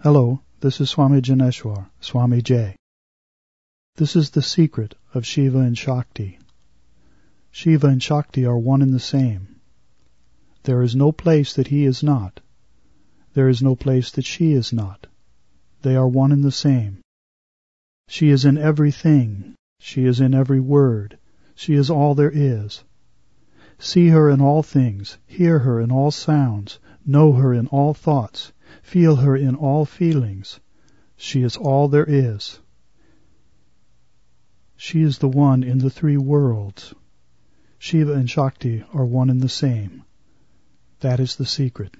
Hello, this is Swami Janeshwar, Swami J. This is the secret of Shiva and Shakti. Shiva and Shakti are one and the same. There is no place that he is not. There is no place that she is not. They are one and the same. She is in everything. She is in every word. She is all there is. See her in all things, hear her in all sounds, know her in all thoughts, feel her in all feelings. She is all there is. She is the one in the three worlds. Shiva and Shakti are one and the same. That is the secret.